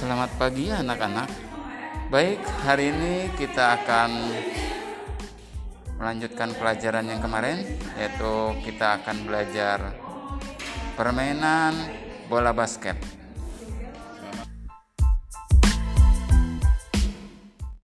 Selamat pagi anak-anak. Baik, hari ini kita akan melanjutkan pelajaran yang kemarin yaitu kita akan belajar permainan bola basket.